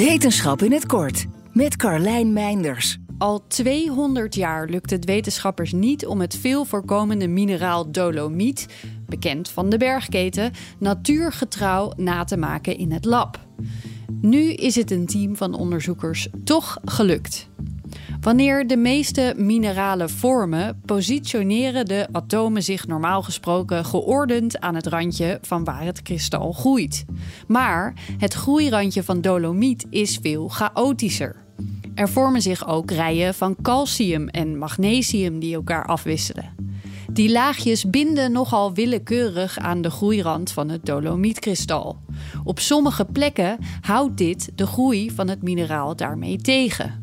Wetenschap in het kort met Carlijn Meinders. Al 200 jaar lukt het wetenschappers niet om het veel voorkomende mineraal dolomiet, bekend van de bergketen, natuurgetrouw na te maken in het lab. Nu is het een team van onderzoekers toch gelukt. Wanneer de meeste mineralen vormen, positioneren de atomen zich normaal gesproken geordend aan het randje van waar het kristal groeit. Maar het groeirandje van dolomiet is veel chaotischer. Er vormen zich ook rijen van calcium en magnesium die elkaar afwisselen. Die laagjes binden nogal willekeurig aan de groeirand van het dolomietkristal. Op sommige plekken houdt dit de groei van het mineraal daarmee tegen.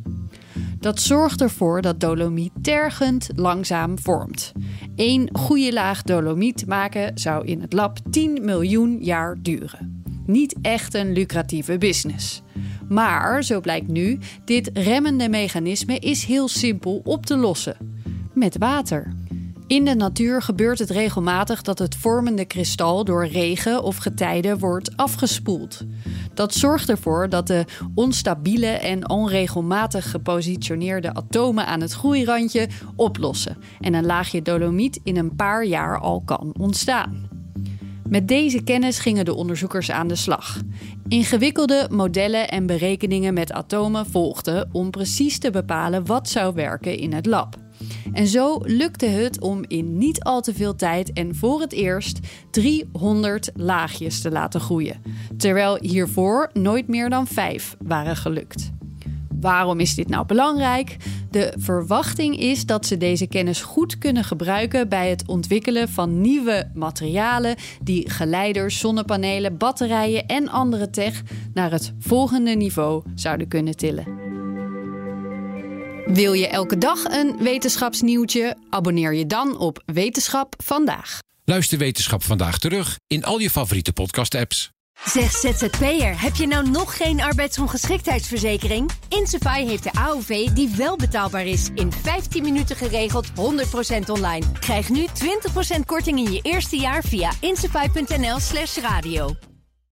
Dat zorgt ervoor dat dolomiet tergend langzaam vormt. Eén goede laag dolomiet maken zou in het lab 10 miljoen jaar duren. Niet echt een lucratieve business. Maar, zo blijkt nu, dit remmende mechanisme is heel simpel op te lossen. Met water. In de natuur gebeurt het regelmatig dat het vormende kristal door regen of getijden wordt afgespoeld. Dat zorgt ervoor dat de onstabiele en onregelmatig gepositioneerde atomen aan het groeirandje oplossen en een laagje dolomiet in een paar jaar al kan ontstaan. Met deze kennis gingen de onderzoekers aan de slag. Ingewikkelde modellen en berekeningen met atomen volgden om precies te bepalen wat zou werken in het lab. En zo lukte het om in niet al te veel tijd en voor het eerst 300 laagjes te laten groeien, terwijl hiervoor nooit meer dan 5 waren gelukt. Waarom is dit nou belangrijk? De verwachting is dat ze deze kennis goed kunnen gebruiken bij het ontwikkelen van nieuwe materialen die geleiders, zonnepanelen, batterijen en andere tech naar het volgende niveau zouden kunnen tillen. Wil je elke dag een wetenschapsnieuwtje? Abonneer je dan op Wetenschap vandaag. Luister Wetenschap vandaag terug in al je favoriete podcast-apps. Zeg ZZP'er, heb je nou nog geen arbeidsongeschiktheidsverzekering? Insafai heeft de AOV die wel betaalbaar is. In 15 minuten geregeld, 100% online. Krijg nu 20% korting in je eerste jaar via insafai.nl slash radio.